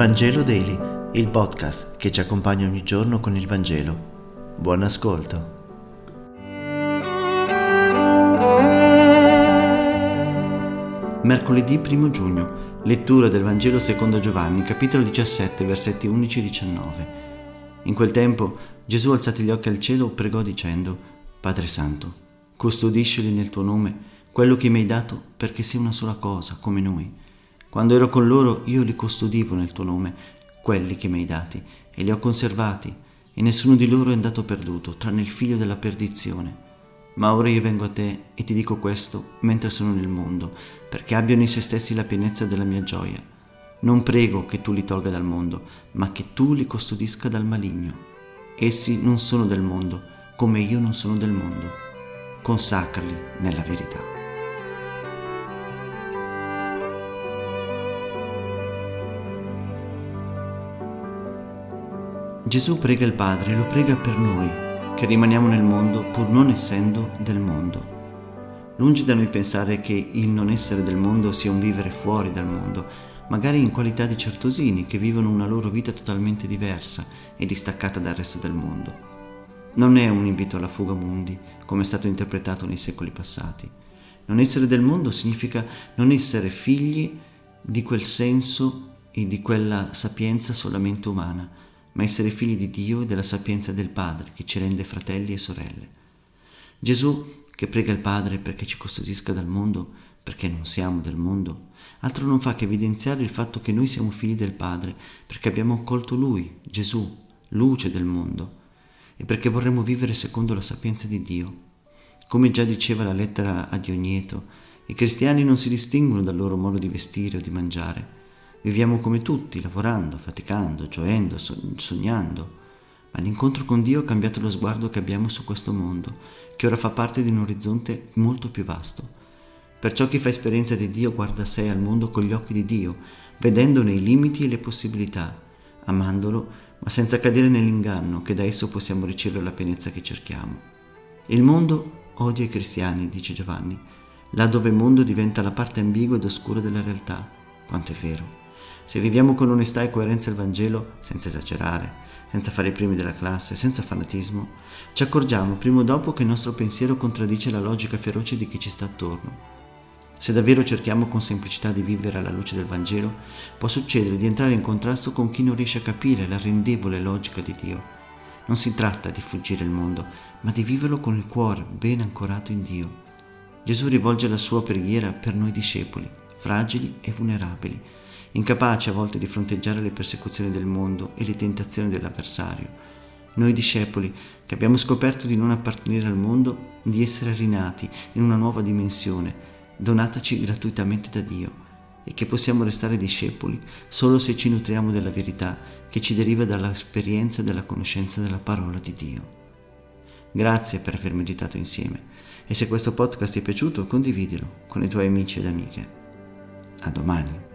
Vangelo Daily, il podcast che ci accompagna ogni giorno con il Vangelo. Buon ascolto. Mercoledì 1 giugno, lettura del Vangelo secondo Giovanni, capitolo 17, versetti 11-19. In quel tempo Gesù alzati gli occhi al cielo pregò dicendo, Padre Santo, custodiscili nel tuo nome quello che mi hai dato perché sia una sola cosa, come noi quando ero con loro io li custodivo nel tuo nome, quelli che mi hai dati, e li ho conservati, e nessuno di loro è andato perduto, tranne il figlio della perdizione. Ma ora io vengo a te e ti dico questo mentre sono nel mondo, perché abbiano in se stessi la pienezza della mia gioia. Non prego che tu li tolga dal mondo, ma che tu li custodisca dal maligno. Essi non sono del mondo, come io non sono del mondo. Consacrali nella verità. Gesù prega il Padre e lo prega per noi, che rimaniamo nel mondo pur non essendo del mondo. Lungi da noi pensare che il non essere del mondo sia un vivere fuori dal mondo, magari in qualità di certosini che vivono una loro vita totalmente diversa e distaccata dal resto del mondo. Non è un invito alla fuga mundi, come è stato interpretato nei secoli passati. Non essere del mondo significa non essere figli di quel senso e di quella sapienza solamente umana, ma essere figli di Dio e della sapienza del Padre che ci rende fratelli e sorelle. Gesù, che prega il Padre perché ci custodisca dal mondo, perché non siamo del mondo, altro non fa che evidenziare il fatto che noi siamo figli del Padre, perché abbiamo accolto Lui, Gesù, luce del mondo, e perché vorremmo vivere secondo la sapienza di Dio. Come già diceva la lettera a Dionieto, i cristiani non si distinguono dal loro modo di vestire o di mangiare, Viviamo come tutti, lavorando, faticando, gioendo, sognando, ma l'incontro con Dio ha cambiato lo sguardo che abbiamo su questo mondo, che ora fa parte di un orizzonte molto più vasto. Perciò chi fa esperienza di Dio guarda a sé al mondo con gli occhi di Dio, vedendone i limiti e le possibilità, amandolo, ma senza cadere nell'inganno che da esso possiamo ricevere la pienezza che cerchiamo. Il mondo odia i cristiani, dice Giovanni, là dove il mondo diventa la parte ambigua ed oscura della realtà. Quanto è vero. Se viviamo con onestà e coerenza il Vangelo, senza esagerare, senza fare i primi della classe, senza fanatismo, ci accorgiamo prima o dopo che il nostro pensiero contraddice la logica feroce di chi ci sta attorno. Se davvero cerchiamo con semplicità di vivere alla luce del Vangelo, può succedere di entrare in contrasto con chi non riesce a capire la rendevole logica di Dio. Non si tratta di fuggire il mondo, ma di viverlo con il cuore ben ancorato in Dio. Gesù rivolge la sua preghiera per noi discepoli, fragili e vulnerabili, incapaci a volte di fronteggiare le persecuzioni del mondo e le tentazioni dell'avversario. Noi discepoli, che abbiamo scoperto di non appartenere al mondo, di essere rinati in una nuova dimensione, donataci gratuitamente da Dio, e che possiamo restare discepoli solo se ci nutriamo della verità che ci deriva dall'esperienza e dalla conoscenza della parola di Dio. Grazie per aver meditato insieme e se questo podcast ti è piaciuto condividilo con i tuoi amici ed amiche. A domani.